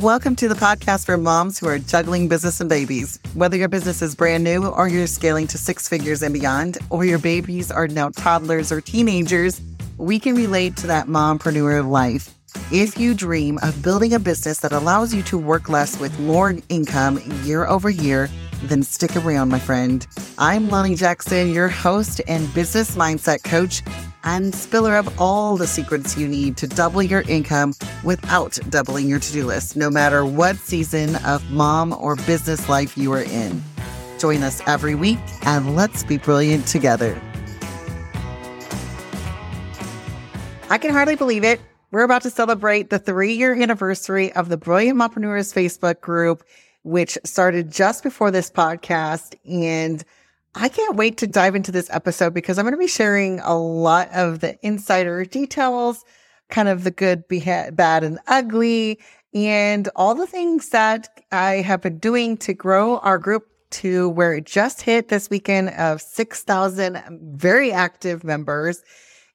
Welcome to the podcast for moms who are juggling business and babies. Whether your business is brand new or you're scaling to six figures and beyond, or your babies are now toddlers or teenagers, we can relate to that mompreneur life. If you dream of building a business that allows you to work less with more income year over year, then stick around, my friend. I'm Lonnie Jackson, your host and business mindset coach, and spiller of all the secrets you need to double your income without doubling your to do list, no matter what season of mom or business life you are in. Join us every week and let's be brilliant together. I can hardly believe it. We're about to celebrate the three year anniversary of the Brilliant Mompreneurs Facebook group which started just before this podcast. And I can't wait to dive into this episode because I'm going to be sharing a lot of the insider details, kind of the good, bad, and ugly, and all the things that I have been doing to grow our group to where it just hit this weekend of 6,000 very active members.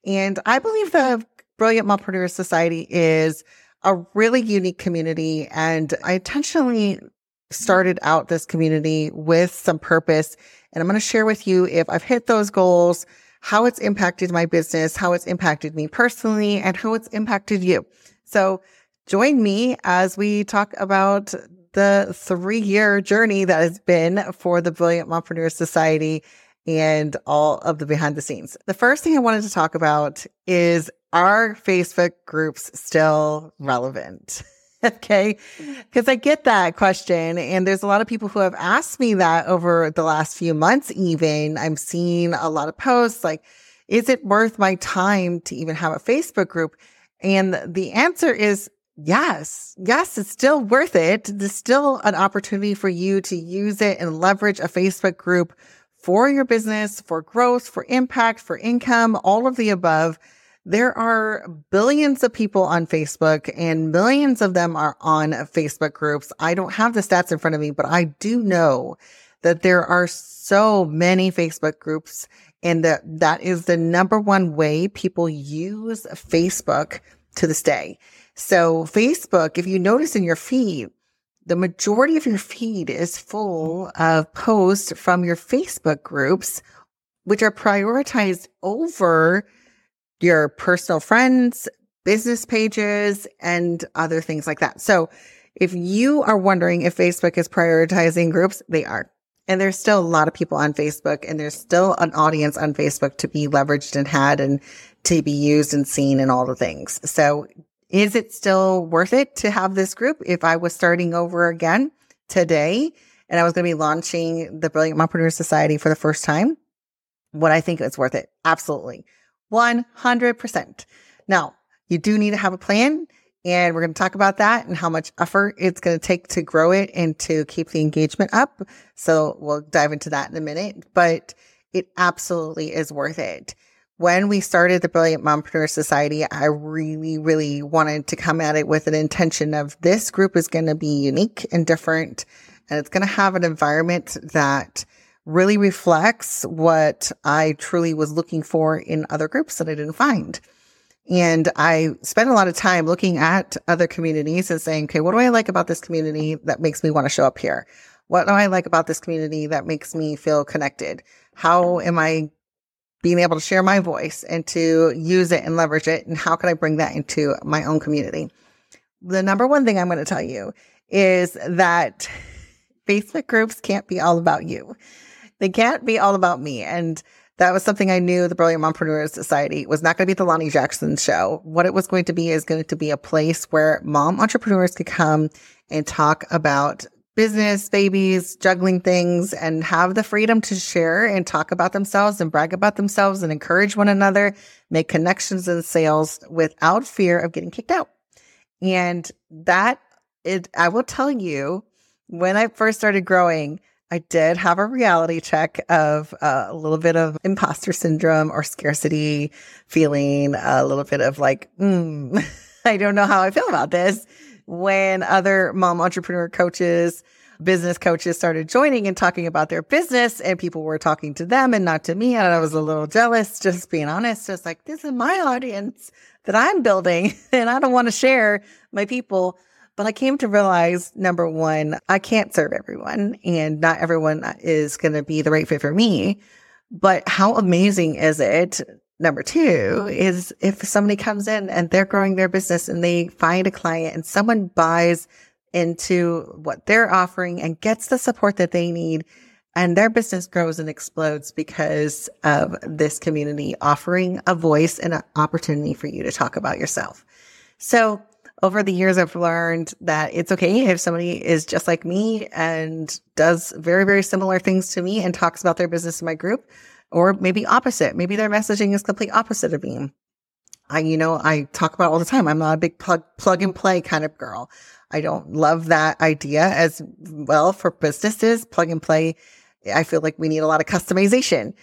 And I believe the Brilliant Mompreneur Society is a really unique community. And I intentionally started out this community with some purpose. And I'm going to share with you if I've hit those goals, how it's impacted my business, how it's impacted me personally, and how it's impacted you. So join me as we talk about the three year journey that has been for the Brilliant Mompreneur Society and all of the behind the scenes. The first thing I wanted to talk about is are Facebook groups still relevant? okay. Because I get that question. And there's a lot of people who have asked me that over the last few months, even. I'm seeing a lot of posts like, is it worth my time to even have a Facebook group? And the answer is yes. Yes, it's still worth it. There's still an opportunity for you to use it and leverage a Facebook group for your business, for growth, for impact, for income, all of the above. There are billions of people on Facebook and millions of them are on Facebook groups. I don't have the stats in front of me, but I do know that there are so many Facebook groups and that that is the number one way people use Facebook to this day. So Facebook, if you notice in your feed, the majority of your feed is full of posts from your Facebook groups, which are prioritized over your personal friends, business pages, and other things like that. So if you are wondering if Facebook is prioritizing groups, they are. And there's still a lot of people on Facebook and there's still an audience on Facebook to be leveraged and had and to be used and seen and all the things. So is it still worth it to have this group if I was starting over again today and I was going to be launching the Brilliant Mompreneur Society for the first time? Would I think it's worth it? Absolutely. 100%. Now, you do need to have a plan. And we're going to talk about that and how much effort it's going to take to grow it and to keep the engagement up. So we'll dive into that in a minute, but it absolutely is worth it. When we started the Brilliant Mompreneur Society, I really, really wanted to come at it with an intention of this group is going to be unique and different. And it's going to have an environment that really reflects what I truly was looking for in other groups that I didn't find. And I spent a lot of time looking at other communities and saying, okay, what do I like about this community that makes me want to show up here? What do I like about this community that makes me feel connected? How am I being able to share my voice and to use it and leverage it? And how can I bring that into my own community? The number one thing I'm going to tell you is that Facebook groups can't be all about you. They can't be all about me. And that was something I knew the Brilliant Mompreneurs Society was not going to be the Lonnie Jackson show. What it was going to be is going to be a place where mom entrepreneurs could come and talk about business, babies, juggling things, and have the freedom to share and talk about themselves and brag about themselves and encourage one another, make connections and sales without fear of getting kicked out. And that it, I will tell you, when I first started growing, I did have a reality check of uh, a little bit of imposter syndrome or scarcity feeling, a little bit of like, mm, I don't know how I feel about this. When other mom entrepreneur coaches, business coaches started joining and talking about their business and people were talking to them and not to me. And I was a little jealous, just being honest, just like, this is my audience that I'm building and I don't want to share my people But I came to realize number one, I can't serve everyone and not everyone is going to be the right fit for me. But how amazing is it? Number two is if somebody comes in and they're growing their business and they find a client and someone buys into what they're offering and gets the support that they need and their business grows and explodes because of this community offering a voice and an opportunity for you to talk about yourself. So over the years, I've learned that it's okay if somebody is just like me and does very, very similar things to me and talks about their business in my group, or maybe opposite. Maybe their messaging is complete opposite of me. I, you know, I talk about all the time. I'm not a big plug, plug and play kind of girl. I don't love that idea as well for businesses. Plug and play. I feel like we need a lot of customization.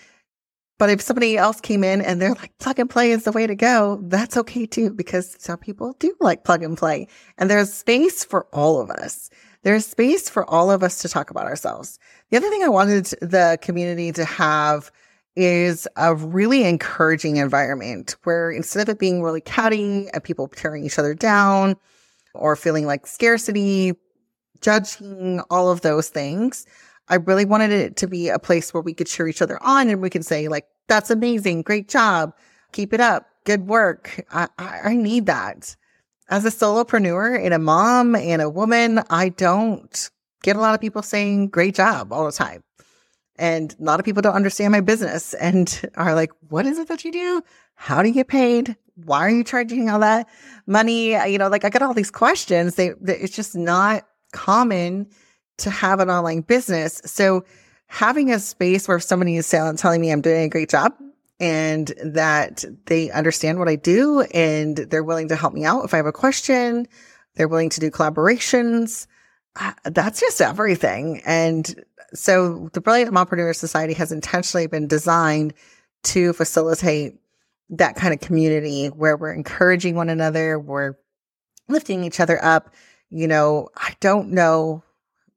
But if somebody else came in and they're like, plug and play is the way to go, that's okay too, because some people do like plug and play. And there's space for all of us. There's space for all of us to talk about ourselves. The other thing I wanted the community to have is a really encouraging environment where instead of it being really catty and people tearing each other down or feeling like scarcity, judging, all of those things, I really wanted it to be a place where we could cheer each other on and we can say like, that's amazing. Great job. Keep it up. Good work. I, I, I need that. As a solopreneur and a mom and a woman, I don't get a lot of people saying great job all the time. And a lot of people don't understand my business and are like, what is it that you do? How do you get paid? Why are you charging all that money? You know, like I get all these questions. They, they it's just not common to have an online business. So having a space where somebody is telling me I'm doing a great job and that they understand what I do and they're willing to help me out if I have a question, they're willing to do collaborations. Uh, that's just everything. And so the Brilliant Mompreneur Society has intentionally been designed to facilitate that kind of community where we're encouraging one another, we're lifting each other up. You know, I don't know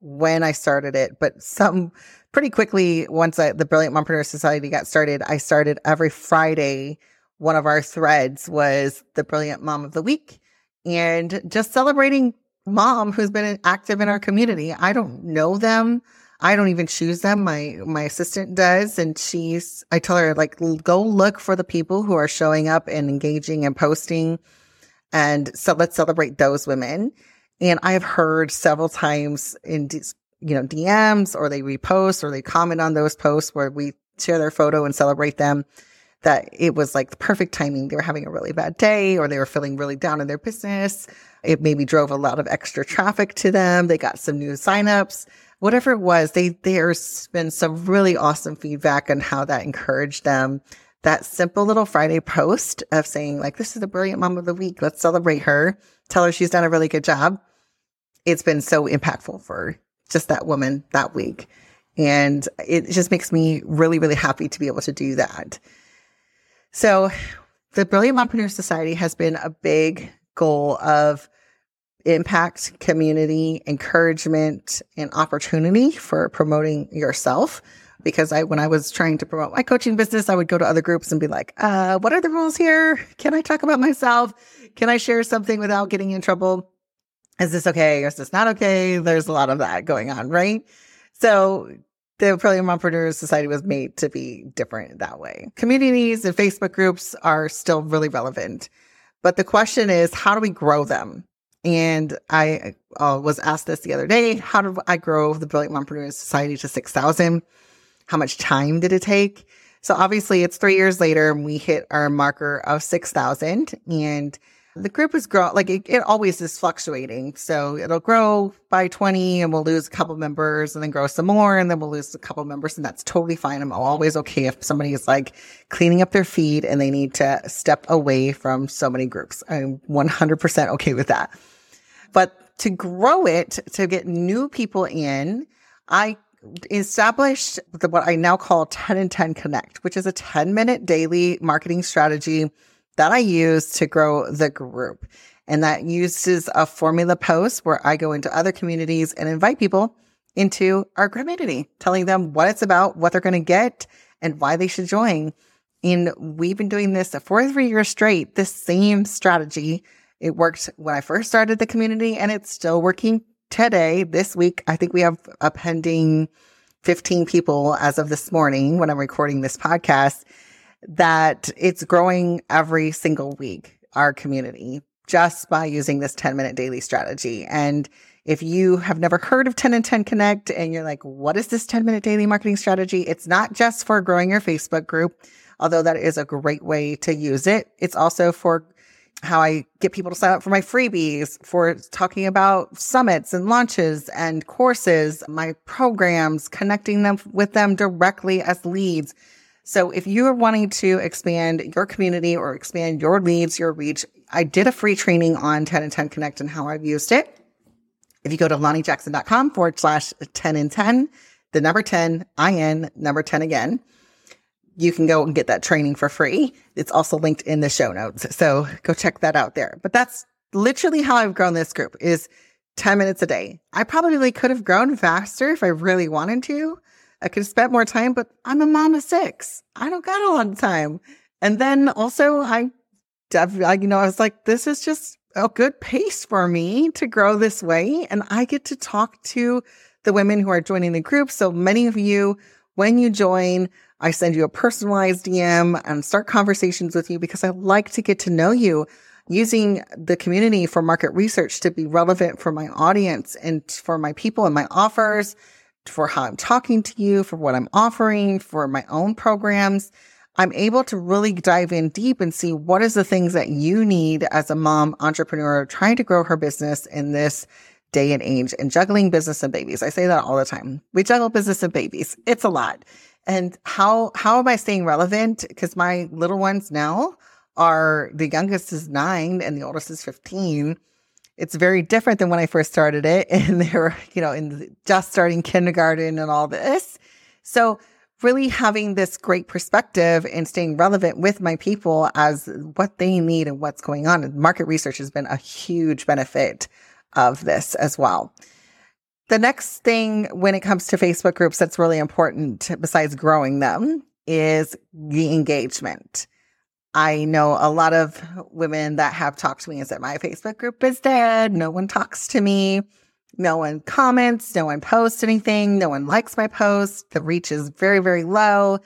when I started it, but some pretty quickly once I, the Brilliant Mompreneur Society got started, I started every Friday. One of our threads was the Brilliant Mom of the Week and just celebrating mom who's been active in our community. I don't know them. I don't even choose them. My my assistant does, and she's. I tell her like, go look for the people who are showing up and engaging and posting, and so let's celebrate those women. And I've heard several times in, you know, DMs or they repost or they comment on those posts where we share their photo and celebrate them that it was like the perfect timing. They were having a really bad day or they were feeling really down in their business. It maybe drove a lot of extra traffic to them. They got some new signups, whatever it was. They, there's been some really awesome feedback on how that encouraged them. That simple little Friday post of saying like, this is the brilliant mom of the week. Let's celebrate her. Tell her she's done a really good job it's been so impactful for just that woman that week. And it just makes me really, really happy to be able to do that. So the Brilliant Mompreneur Society has been a big goal of impact, community, encouragement, and opportunity for promoting yourself. Because I, when I was trying to promote my coaching business, I would go to other groups and be like, uh, what are the rules here? Can I talk about myself? Can I share something without getting in trouble? Is this okay? Or is this not okay? There's a lot of that going on, right? So the Brilliant Mompreneurs Society was made to be different that way. Communities and Facebook groups are still really relevant. But the question is, how do we grow them? And I uh, was asked this the other day. How did I grow the Brilliant Mompreneurs Society to 6,000? How much time did it take? So obviously it's three years later and we hit our marker of 6,000 and the group is grow like it, it, always is fluctuating. So it'll grow by 20 and we'll lose a couple members and then grow some more and then we'll lose a couple members and that's totally fine. I'm always okay if somebody is like cleaning up their feed and they need to step away from so many groups. I'm 100% okay with that. But to grow it, to get new people in, I established the, what I now call 10 and 10 Connect, which is a 10 minute daily marketing strategy that I use to grow the group. And that uses a formula post where I go into other communities and invite people into our community, telling them what it's about, what they're going to get, and why they should join. And we've been doing this for three years straight, this same strategy. It worked when I first started the community and it's still working today. This week, I think we have a pending 15 people as of this morning when I'm recording this podcast that it's growing every single week, our community, just by using this 10 minute daily strategy. And if you have never heard of 10 and 10 Connect and you're like, what is this 10 minute daily marketing strategy? It's not just for growing your Facebook group, although that is a great way to use it. It's also for how I get people to sign up for my freebies, for talking about summits and launches and courses, my programs, connecting them with them directly as leads. So if you are wanting to expand your community or expand your leads, your reach, I did a free training on 10 and 10 Connect and how I've used it. If you go to lonniejackson.com forward slash 10 and 10, the number 10, IN, number 10 again, you can go and get that training for free. It's also linked in the show notes. So go check that out there. But that's literally how I've grown this group is 10 minutes a day. I probably could have grown faster if I really wanted to. I could have spent more time, but I'm a mom of six. I don't got a lot of time. And then also I, I you know, I was like, this is just a good pace for me to grow this way. And I get to talk to the women who are joining the group. So many of you, when you join, I send you a personalized DM and start conversations with you because I like to get to know you using the community for market research to be relevant for my audience and for my people and my offers, for how I'm talking to you, for what I'm offering, for my own programs. I'm able to really dive in deep and see what is the things that you need as a mom entrepreneur trying to grow her business in this day and age and juggling business and babies. I say that all the time. We juggle business and babies. It's a lot. And how how am I staying relevant? Because my little ones now are the youngest is nine and the oldest is 15. It's very different than when I first started it. And they were, you know, in just starting kindergarten and all this. So really having this great perspective and staying relevant with my people as what they need and what's going on. And market research has been a huge benefit of this as well. The next thing when it comes to Facebook groups that's really important, besides growing them, is the engagement. I know a lot of women that have talked to me and said, My Facebook group is dead. No one talks to me. No one comments. No one posts anything. No one likes my post. The reach is very, very low.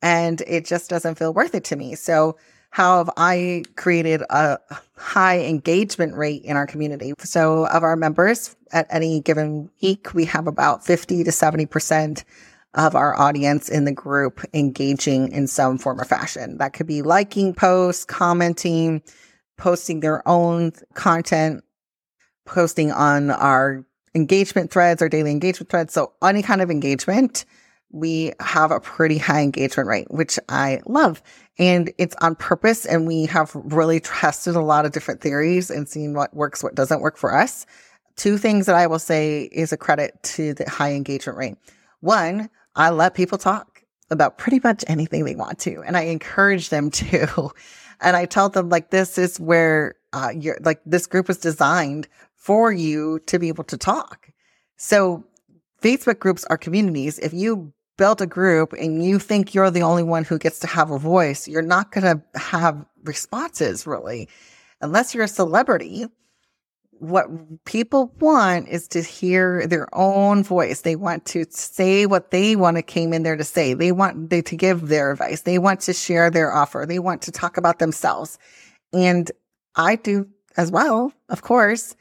And it just doesn't feel worth it to me. So, how have I created a high engagement rate in our community? So, of our members at any given week, we have about 50 to 70% of our audience in the group engaging in some form or fashion. That could be liking posts, commenting, posting their own content, posting on our engagement threads, our daily engagement threads. So, any kind of engagement we have a pretty high engagement rate, which I love. And it's on purpose. And we have really tested a lot of different theories and seen what works, what doesn't work for us. Two things that I will say is a credit to the high engagement rate. One, I let people talk about pretty much anything they want to, and I encourage them to. And I tell them like, this is where, uh, you're like, this group is designed for you to be able to talk. So Facebook groups are communities. If you built a group and you think you're the only one who gets to have a voice, you're not going to have responses really, unless you're a celebrity. What people want is to hear their own voice. They want to say what they want to came in there to say. They want they to give their advice. They want to share their offer. They want to talk about themselves. And I do as well, of course.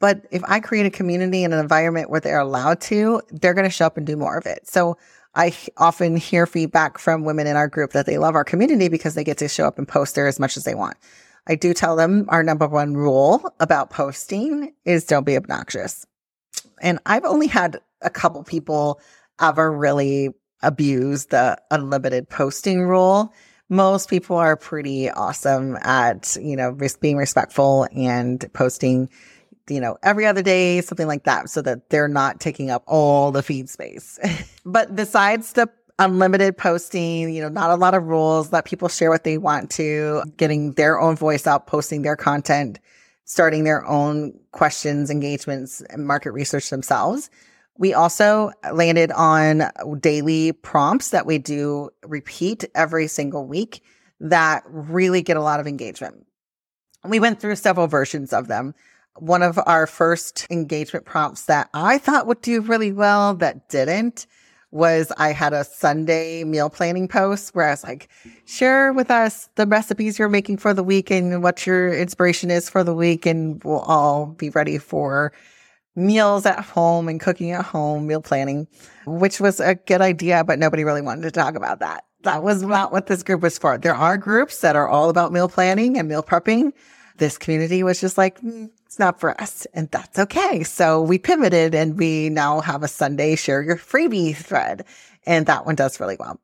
But if I create a community and an environment where they're allowed to, they're going to show up and do more of it. So I often hear feedback from women in our group that they love our community because they get to show up and post there as much as they want. I do tell them our number one rule about posting is don't be obnoxious. And I've only had a couple people ever really abuse the unlimited posting rule. Most people are pretty awesome at, you know, being respectful and posting you know, every other day, something like that, so that they're not taking up all the feed space. but besides the unlimited posting, you know, not a lot of rules, let people share what they want to, getting their own voice out, posting their content, starting their own questions, engagements, and market research themselves. We also landed on daily prompts that we do repeat every single week that really get a lot of engagement. we went through several versions of them. One of our first engagement prompts that I thought would do really well that didn't was I had a Sunday meal planning post where I was like, share with us the recipes you're making for the week and what your inspiration is for the week. And we'll all be ready for meals at home and cooking at home, meal planning, which was a good idea, but nobody really wanted to talk about that. That was not what this group was for. There are groups that are all about meal planning and meal prepping. This community was just like, mm, it's not for us. And that's okay. So we pivoted and we now have a Sunday share your freebie thread. And that one does really well.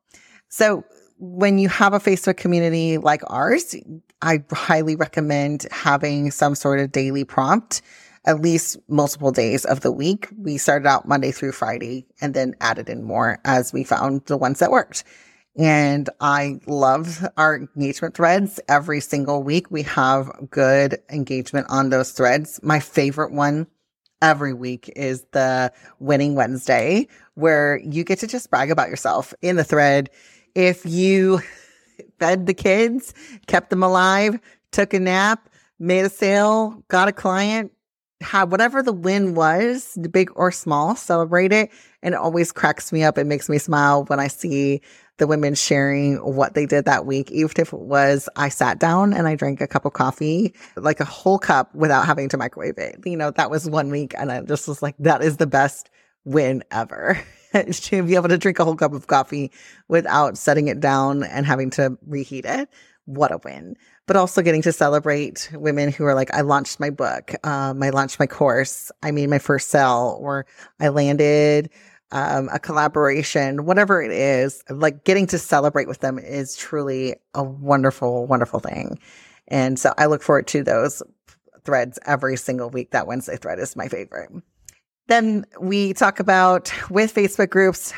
So when you have a Facebook community like ours, I highly recommend having some sort of daily prompt at least multiple days of the week. We started out Monday through Friday and then added in more as we found the ones that worked. And I love our engagement threads every single week. We have good engagement on those threads. My favorite one every week is the winning Wednesday where you get to just brag about yourself in the thread. If you fed the kids, kept them alive, took a nap, made a sale, got a client, had whatever the win was, big or small, celebrate it. And it always cracks me up. It makes me smile when I see the women sharing what they did that week, even if it was I sat down and I drank a cup of coffee, like a whole cup without having to microwave it. You know, that was one week. And I just was like, that is the best win ever. to be able to drink a whole cup of coffee without setting it down and having to reheat it. What a win but also getting to celebrate women who are like, I launched my book, um, I launched my course, I made my first sell, or I landed um, a collaboration, whatever it is, like getting to celebrate with them is truly a wonderful, wonderful thing. And so I look forward to those threads every single week. That Wednesday thread is my favorite. Then we talk about with Facebook groups,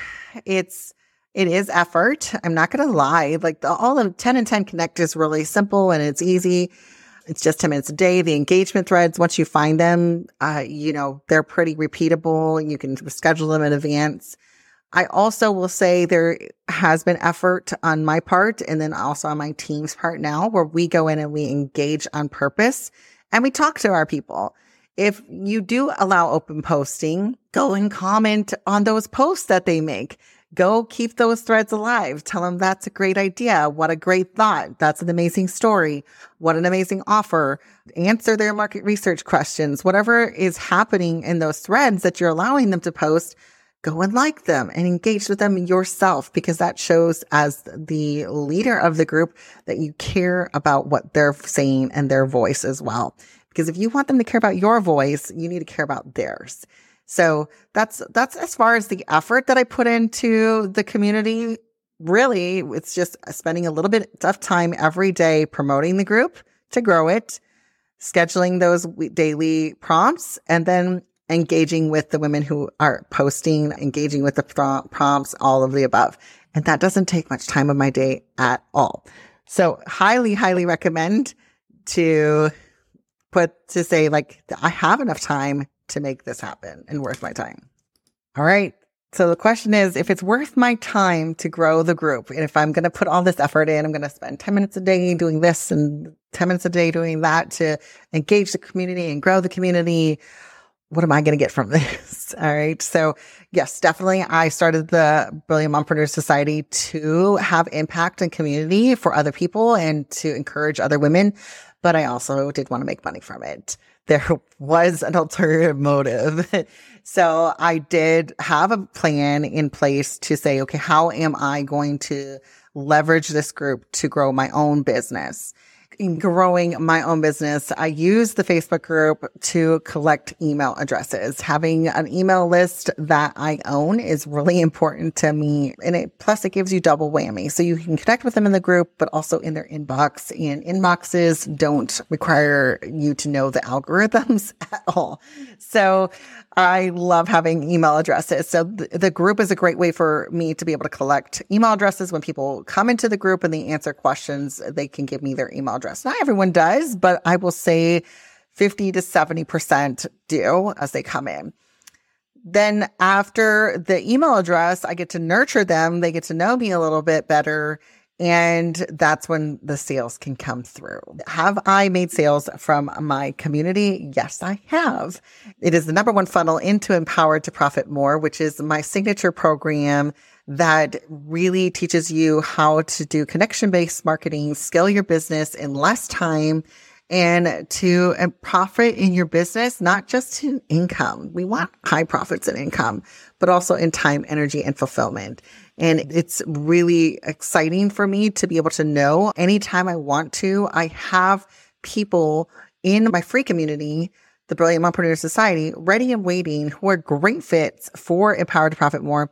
it's it is effort. I'm not going to lie. Like the, all of 10 and 10 Connect is really simple and it's easy. It's just 10 minutes a day. The engagement threads, once you find them, uh, you know, they're pretty repeatable. You can schedule them in advance. I also will say there has been effort on my part and then also on my team's part now where we go in and we engage on purpose and we talk to our people. If you do allow open posting, go and comment on those posts that they make go keep those threads alive. Tell them that's a great idea. What a great thought. That's an amazing story. What an amazing offer. Answer their market research questions. Whatever is happening in those threads that you're allowing them to post, go and like them and engage with them yourself because that shows as the leader of the group that you care about what they're saying and their voice as well. Because if you want them to care about your voice, you need to care about theirs. So that's, that's as far as the effort that I put into the community. Really, it's just spending a little bit of time every day promoting the group to grow it, scheduling those daily prompts, and then engaging with the women who are posting, engaging with the prompts, all of the above. And that doesn't take much time of my day at all. So highly, highly recommend to put to say like, I have enough time to make this happen and worth my time. All right. So the question is if it's worth my time to grow the group, and if I'm going to put all this effort in, I'm going to spend 10 minutes a day doing this and 10 minutes a day doing that to engage the community and grow the community. What am I going to get from this? All right. So yes, definitely. I started the Brilliant Mompreneur Society to have impact and community for other people and to encourage other women. But I also did want to make money from it there was an alternative motive. so I did have a plan in place to say, okay, how am I going to leverage this group to grow my own business? In growing my own business, I use the Facebook group to collect email addresses. Having an email list that I own is really important to me. And it, plus it gives you double whammy. So you can connect with them in the group, but also in their inbox and inboxes don't require you to know the algorithms at all. So I love having email addresses. So th- the group is a great way for me to be able to collect email addresses when people come into the group and they answer questions. They can give me their email address. Not everyone does, but I will say 50 to 70% do as they come in. Then after the email address, I get to nurture them. They get to know me a little bit better And that's when the sales can come through. Have I made sales from my community? Yes, I have. It is the number one funnel into Empowered to Profit More, which is my signature program that really teaches you how to do connection based marketing, scale your business in less time and to profit in your business, not just in income. We want high profits and income, but also in time, energy, and fulfillment. And it's really exciting for me to be able to know anytime I want to, I have people in my free community, the Brilliant Mompreneur Society, ready and waiting who are great fits for Empowered to Profit More.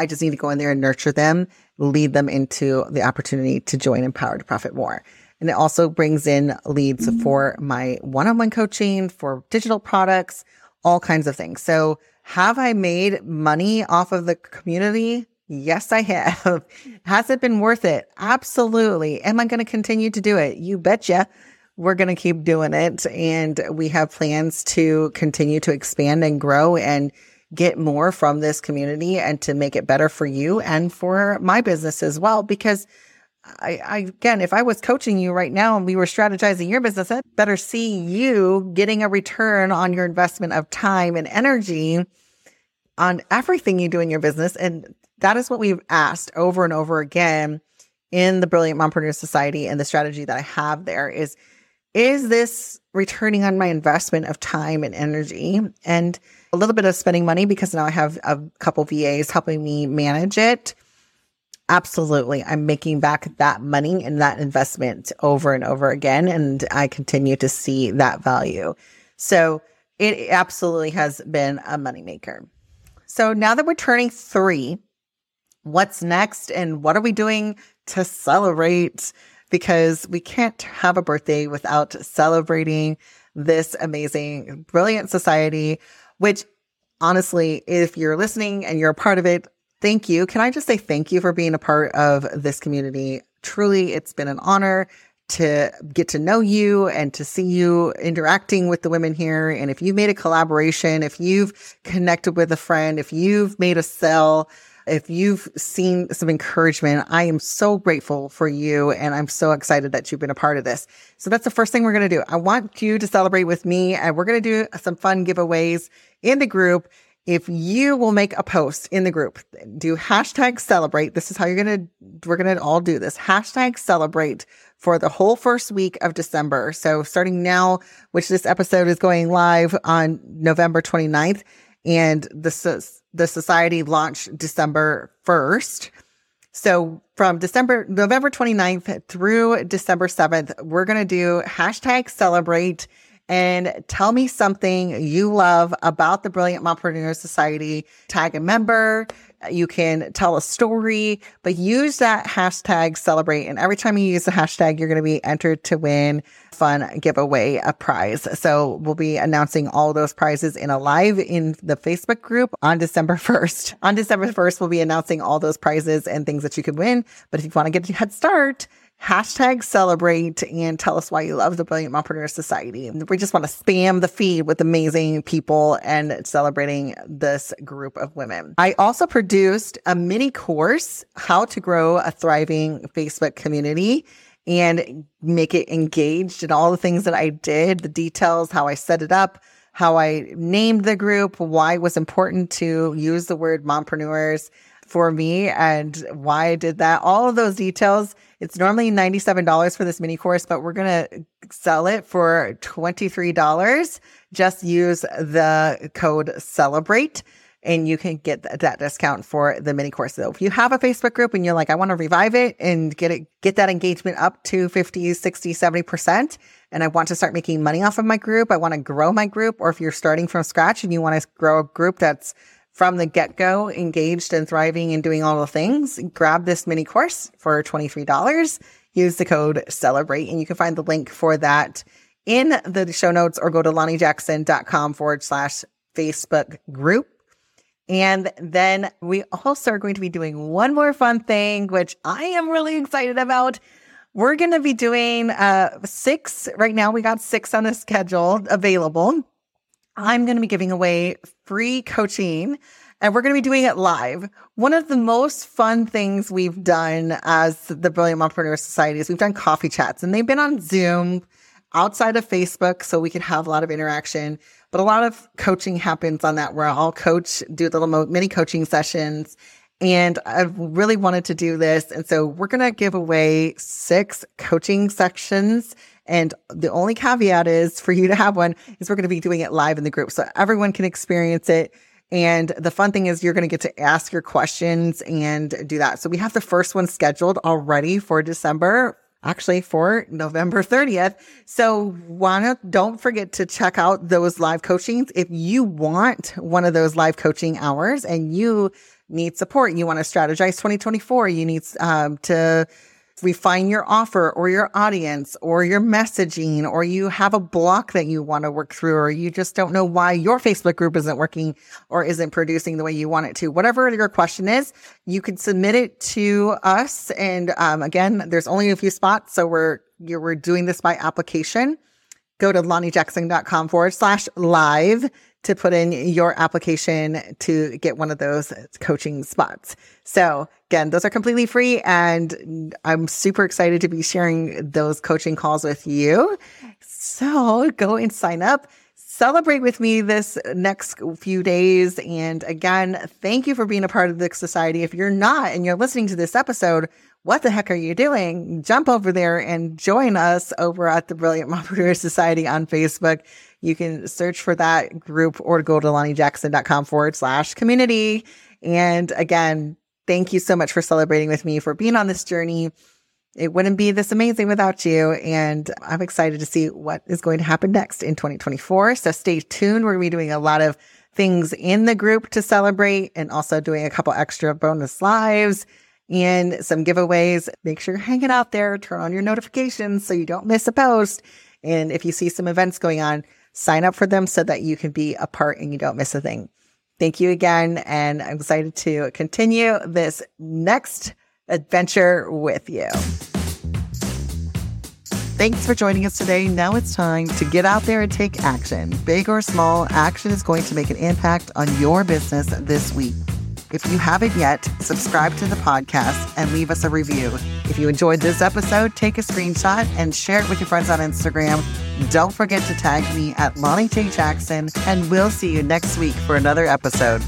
I just need to go in there and nurture them, lead them into the opportunity to join Empowered to Profit More. And it also brings in leads for my one on one coaching, for digital products, all kinds of things. So, have I made money off of the community? Yes, I have. Has it been worth it? Absolutely. Am I going to continue to do it? You betcha. We're going to keep doing it. And we have plans to continue to expand and grow and get more from this community and to make it better for you and for my business as well. Because I, I, again, if I was coaching you right now and we were strategizing your business, I'd better see you getting a return on your investment of time and energy on everything you do in your business. And that is what we've asked over and over again in the Brilliant Mompreneur Society and the strategy that I have there is, is this returning on my investment of time and energy and a little bit of spending money because now I have a couple VAs helping me manage it absolutely. I'm making back that money and that investment over and over again and i continue to see that value. So it absolutely has been a moneymaker. So now that we're turning three what's next and what are we doing to celebrate? Because we can't have a birthday without celebrating this amazing brilliant society which honestly if you're listening and you're a part of it thank you. Can I just say thank you for being a part of this community? Truly, it's been an honor to get to know you and to see you interacting with the women here. And if you've made a collaboration, if you've connected with a friend, if you've made a sell, if you've seen some encouragement, I am so grateful for you. And I'm so excited that you've been a part of this. So that's the first thing we're going to do. I want you to celebrate with me and we're going to do some fun giveaways in the group if you will make a post in the group, do hashtag celebrate. This is how you're going to, we're going to all do this hashtag celebrate for the whole first week of December. So starting now, which this episode is going live on November 29th and the, the society launched December 1st. So from December, November 29th through December 7th, we're going to do hashtag celebrate and tell me something you love about the Brilliant Mompreneur Society. Tag a member. You can tell a story, but use that hashtag celebrate. And every time you use the hashtag, you're going to be entered to win fun giveaway a prize. So we'll be announcing all those prizes in a live in the Facebook group on December 1st. On December 1st, we'll be announcing all those prizes and things that you could win. But if you want to get a head start, hashtag celebrate and tell us why you love the Brilliant Mompreneur Society. We just want to spam the feed with amazing people and celebrating this group of women. I also produced a mini course, How to Grow a Thriving Facebook Community and make it engaged and all the things that I did, the details, how I set it up, how I named the group, why it was important to use the word mompreneurs for me and why I did that. All of those details. It's normally $97 for this mini course, but we're going to sell it for $23. Just use the code celebrate and you can get that discount for the mini course. So if you have a Facebook group and you're like, I want to revive it and get it, get that engagement up to 50, 60, 70%. And I want to start making money off of my group. I want to grow my group. Or if you're starting from scratch and you want to grow a group that's from the get go, engaged and thriving and doing all the things, grab this mini course for $23. Use the code celebrate and you can find the link for that in the show notes or go to lonniejackson.com forward slash Facebook group. And then we also are going to be doing one more fun thing, which I am really excited about. We're going to be doing uh, six. Right now, we got six on the schedule available. I'm going to be giving away free coaching and we're going to be doing it live. One of the most fun things we've done as the Brilliant Entrepreneur Society is we've done coffee chats and they've been on Zoom outside of Facebook so we can have a lot of interaction. But a lot of coaching happens on that where I'll coach, do little mini coaching sessions. And I really wanted to do this. And so we're going to give away six coaching sections. And the only caveat is for you to have one is we're going to be doing it live in the group so everyone can experience it. And the fun thing is you're going to get to ask your questions and do that. So we have the first one scheduled already for December actually for November 30th. So wanna, don't forget to check out those live coachings. If you want one of those live coaching hours and you need support, you want to strategize 2024, you need um, to refine your offer or your audience or your messaging, or you have a block that you want to work through, or you just don't know why your Facebook group isn't working or isn't producing the way you want it to. Whatever your question is, you can submit it to us. And um, again, there's only a few spots. So we're, we're doing this by application. Go to lonniejackson.com forward slash live to put in your application to get one of those coaching spots. So again, those are completely free and I'm super excited to be sharing those coaching calls with you. So go and sign up. Celebrate with me this next few days. And again, thank you for being a part of the society. If you're not and you're listening to this episode, what the heck are you doing? Jump over there and join us over at the Brilliant Mompreneur Society on Facebook. You can search for that group or go to lonniejackson.com forward slash community. And again, thank you so much for celebrating with me, for being on this journey. It wouldn't be this amazing without you. And I'm excited to see what is going to happen next in 2024. So stay tuned. We're going to be doing a lot of things in the group to celebrate and also doing a couple extra bonus lives and some giveaways. Make sure you're hanging out there, turn on your notifications so you don't miss a post. And if you see some events going on, sign up for them so that you can be a part and you don't miss a thing. Thank you again. And I'm excited to continue this next adventure with you. Thanks for joining us today. Now it's time to get out there and take action. Big or small, action is going to make an impact on your business this week. If you haven't yet, subscribe to the podcast and leave us a review. If you enjoyed this episode, take a screenshot and share it with your friends on Instagram. Don't forget to tag me at Lonnie J. Jackson, and we'll see you next week for another episode.